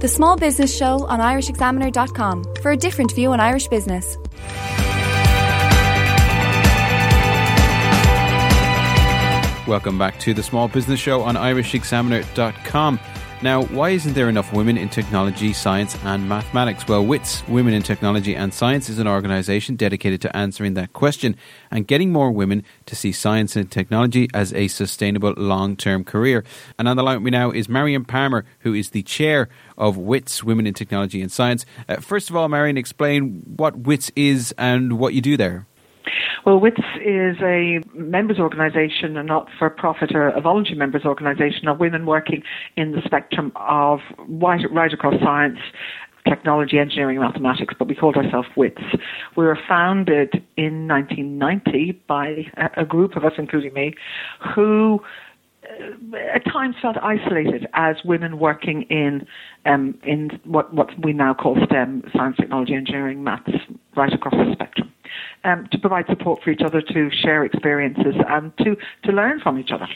The Small Business Show on irishexaminer.com for a different view on Irish business. Welcome back to the Small Business Show on irishexaminer.com. Now, why isn't there enough women in technology, science, and mathematics? Well, WITS, Women in Technology and Science, is an organisation dedicated to answering that question and getting more women to see science and technology as a sustainable long term career. And on the line with me now is Marion Palmer, who is the chair of WITS, Women in Technology and Science. Uh, first of all, Marion, explain what WITS is and what you do there. Well, WITS is a members organisation, a not-for-profit or a voluntary members organisation of women working in the spectrum of right, right across science, technology, engineering, mathematics, but we called ourselves WITS. We were founded in 1990 by a, a group of us, including me, who uh, at times felt isolated as women working in um, in what what we now call STEM, science, technology, engineering, maths, right across the spectrum, um, to provide support for each other, to share experiences, and to to learn from each other.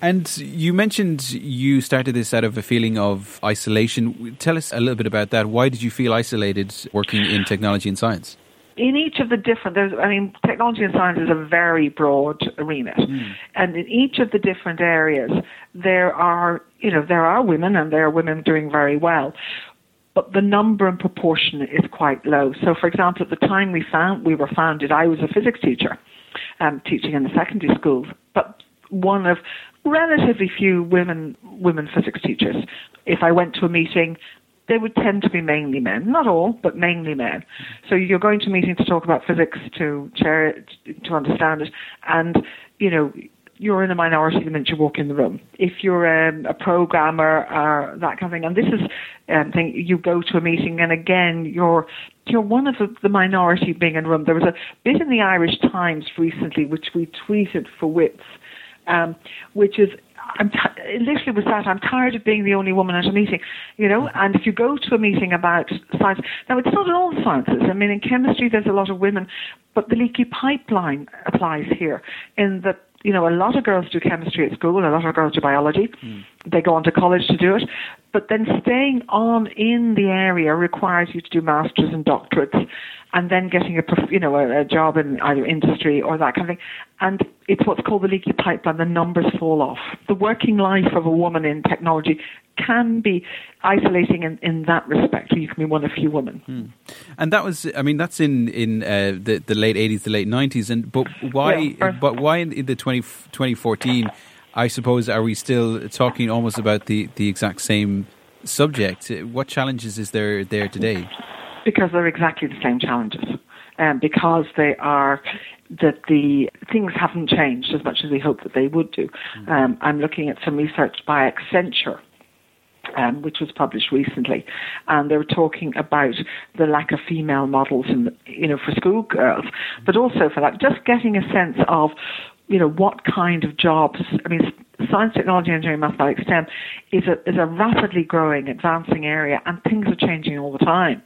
And you mentioned you started this out of a feeling of isolation. Tell us a little bit about that. Why did you feel isolated working in technology and science? in each of the different, there's, I mean, technology and science is a very broad remit, Mm. and in each of the different areas, there are, you know, there are women, and there are women doing very well, but the number and proportion is quite low. So, for example, at the time we found we were founded, I was a physics teacher, um, teaching in the secondary schools, but one of relatively few women women physics teachers. If I went to a meeting, they would tend to be mainly men, not all, but mainly men. So you're going to a meeting to talk about physics, to it, to understand it, and you know you're in a minority the minute you walk in the room. If you're um, a programmer or that kind of thing, and this is um, thing, you go to a meeting and again you're you're one of the, the minority being in the room. There was a bit in the Irish Times recently which we tweeted for Wits, um, which is I'm t- it literally was that I'm tired of being the only woman at a meeting, you know. And if you go to a meeting about science, now it's not in all sciences. I mean, in chemistry there's a lot of women, but the leaky pipeline applies here in that you know a lot of girls do chemistry at school, a lot of girls do biology. They go on to college to do it, but then staying on in the area requires you to do masters and doctorates, and then getting a you know a, a job in either industry or that kind of thing. And it's what's called the leaky pipeline. The numbers fall off. The working life of a woman in technology can be isolating in, in that respect. You can be one of few women. And that was, I mean, that's in in uh, the the late eighties, the late nineties, and but why? Yeah, or- but why in, in the 20, 2014, I suppose, are we still talking almost about the the exact same subject? What challenges is there there today? because they're exactly the same challenges. Um, because they are that the things haven't changed as much as we hoped that they would do. Um, I'm looking at some research by Accenture. Um, which was published recently, and they were talking about the lack of female models, in, you know, for schoolgirls, but also for that, just getting a sense of, you know, what kind of jobs. I mean, science, technology, engineering, mathematics, STEM is a is a rapidly growing, advancing area, and things are changing all the time.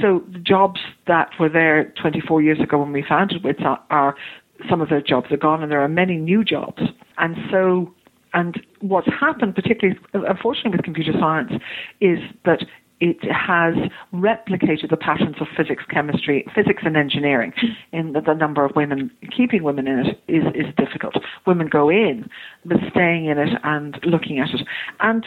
So the jobs that were there 24 years ago when we founded WITS are, are some of those jobs are gone, and there are many new jobs. And so, and what's happened, particularly unfortunately with computer science, is that it has replicated the patterns of physics, chemistry, physics and engineering in that the number of women, keeping women in it is, is difficult. Women go in, but staying in it and looking at it. And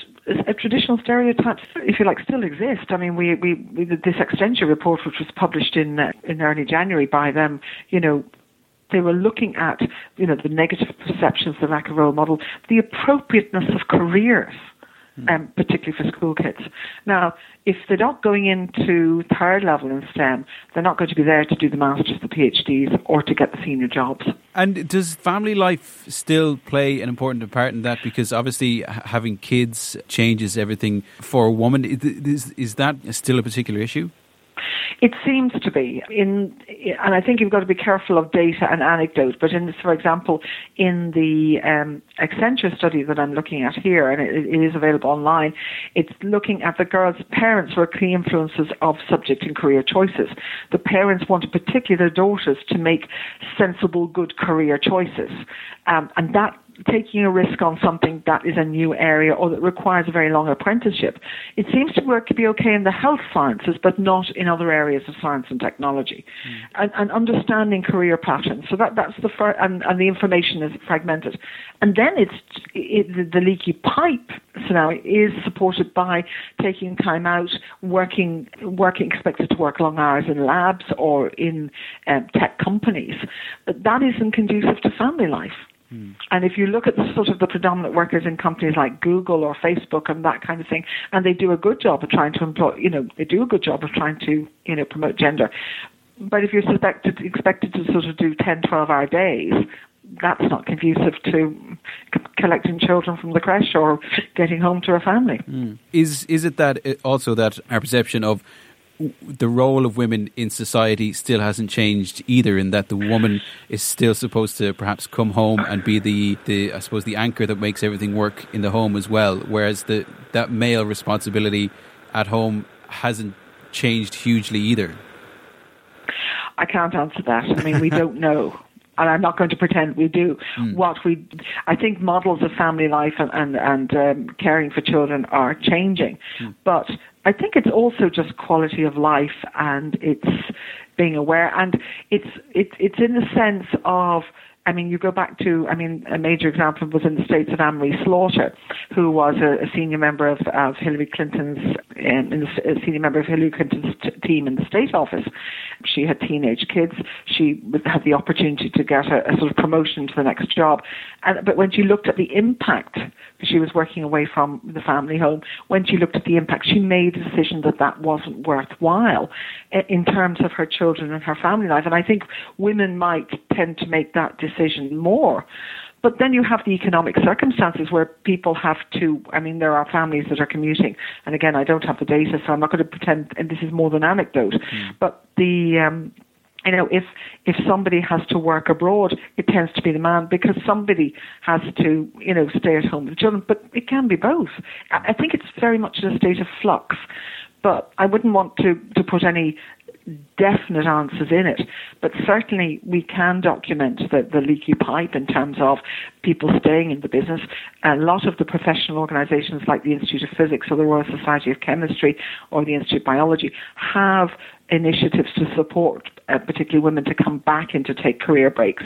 a traditional stereotypes, if you like, still exist. I mean, we, we, we this Accenture report, which was published in, uh, in early January by them, you know, they were looking at, you know, the negative perceptions, the lack of role model, the appropriateness of careers um, particularly for school kids. Now, if they're not going into third level in STEM, they're not going to be there to do the masters, the PhDs, or to get the senior jobs. And does family life still play an important part in that? Because obviously, having kids changes everything for a woman. Is, is that still a particular issue? It seems to be in, and I think you've got to be careful of data and anecdote. But in, for example, in the um, Accenture study that I'm looking at here, and it, it is available online, it's looking at the girls' parents were key influences of subject and career choices. The parents wanted particularly their daughters to make sensible, good career choices, um, and that taking a risk on something that is a new area or that requires a very long apprenticeship. It seems to work to be okay in the health sciences, but not in other areas of science and technology. Mm. And, and, understanding career patterns. So that, that's the first, and, and the information is fragmented. And then it's it, the, the leaky pipe scenario is supported by taking time out, working, working expected to work long hours in labs or in um, tech companies. But that isn't conducive to family life. Hmm. And if you look at the sort of the predominant workers in companies like Google or Facebook and that kind of thing, and they do a good job of trying to employ, you know, they do a good job of trying to, you know, promote gender. But if you're suspected, expected to sort of do 10, 12 hour days, that's not conducive to c- collecting children from the creche or getting home to a family. Mm. Is is it that also that our perception of the role of women in society still hasn't changed either in that the woman is still supposed to perhaps come home and be the, the I suppose the anchor that makes everything work in the home as well. Whereas the that male responsibility at home hasn't changed hugely either. I can't answer that. I mean we don't know and I'm not going to pretend we do. Mm. What we, I think, models of family life and and, and um, caring for children are changing, mm. but I think it's also just quality of life and it's being aware and it's it's it's in the sense of I mean, you go back to, I mean, a major example was in the States of Anne-Marie Slaughter, who was a, a senior member of, of Hillary Clinton's, um, in the, senior member of Hillary Clinton's t- team in the state office. She had teenage kids. She had the opportunity to get a, a sort of promotion to the next job. And, but when she looked at the impact, she was working away from the family home, when she looked at the impact, she made a decision that that wasn't worthwhile eh, in terms of her children and her family life. And I think women might tend to make that decision more. But then you have the economic circumstances where people have to, I mean, there are families that are commuting. And again, I don't have the data, so I'm not going to pretend, and this is more than anecdote. Mm. But the, um, you know, if if somebody has to work abroad, it tends to be the man because somebody has to, you know, stay at home with the children. But it can be both. I think it's very much in a state of flux. But I wouldn't want to to put any definite answers in it, but certainly we can document the, the leaky pipe in terms of people staying in the business. A lot of the professional organisations like the Institute of Physics or the Royal Society of Chemistry or the Institute of Biology have initiatives to support uh, particularly women to come back and to take career breaks.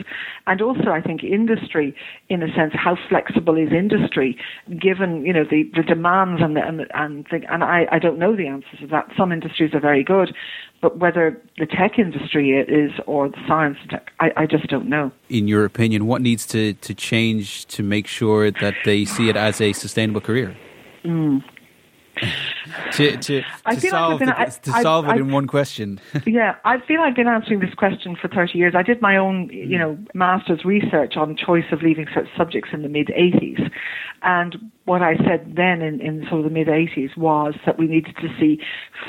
And also, I think industry, in a sense, how flexible is industry given, you know, the, the demands and the, and, and, the, and I, I don't know the answers to that. Some industries are very good, but whether the tech industry is or the science tech, I, I just don't know. In your opinion, what needs to, to change to make sure that they see it as a sustainable career? Mm to to, to solve, like been, the, to solve I, it in one question. yeah, I feel I've been answering this question for 30 years. I did my own, you know, master's research on choice of Leaving Cert subjects in the mid 80s. And what I said then in, in sort of the mid 80s was that we needed to see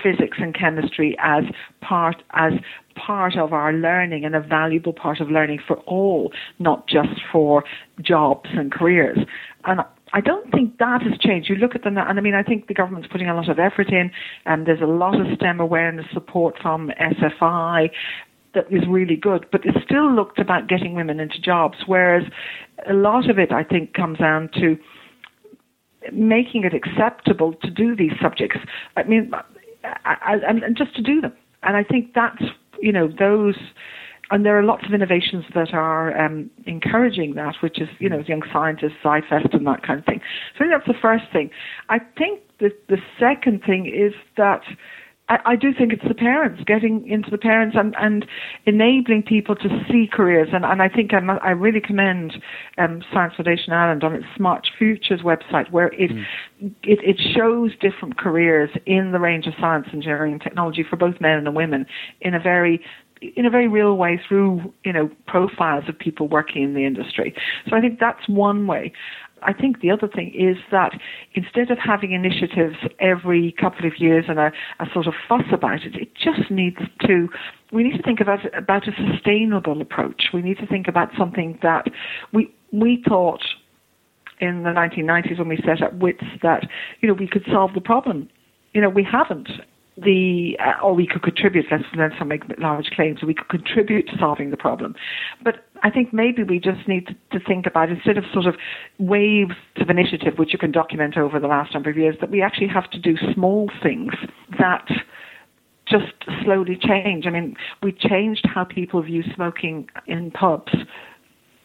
physics and chemistry as part, as part of our learning and a valuable part of learning for all, not just for jobs and careers. And I don't think that has changed. You look at them, and I mean, I think the government's putting a lot of effort in, and there's a lot of STEM awareness support from SFI that is really good, but it's still looked about getting women into jobs, whereas a lot of it, I think, comes down to making it acceptable to do these subjects. I mean, and just to do them. And I think that's, you know, those and there are lots of innovations that are um, encouraging that, which is, you know, Young Scientists, SciFest, and that kind of thing. So I think that's the first thing. I think the, the second thing is that I, I do think it's the parents getting into the parents and, and enabling people to see careers. And, and I think I'm, i really commend um, Science Foundation Ireland on its Smart Futures website, where it mm. it, it shows different careers in the range of science, engineering, and technology for both men and women in a very in a very real way through you know profiles of people working in the industry. So I think that's one way. I think the other thing is that instead of having initiatives every couple of years and a, a sort of fuss about it, it just needs to we need to think about about a sustainable approach. We need to think about something that we we thought in the 1990s when we set up WITS that you know we could solve the problem. You know we haven't. The uh, or we could contribute. Let's let's not make large claims. We could contribute to solving the problem, but I think maybe we just need to, to think about instead of sort of waves of initiative, which you can document over the last number of years, that we actually have to do small things that just slowly change. I mean, we changed how people view smoking in pubs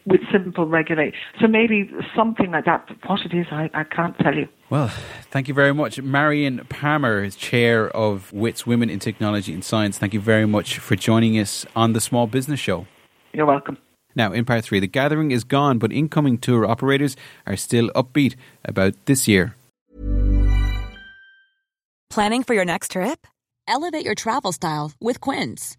with simple regulate. So maybe something like that. What it is, I, I can't tell you. Well, thank you very much. Marion Palmer is chair of WITS Women in Technology and Science. Thank you very much for joining us on the Small Business Show. You're welcome. Now, in part three, the gathering is gone, but incoming tour operators are still upbeat about this year. Planning for your next trip? Elevate your travel style with Quince.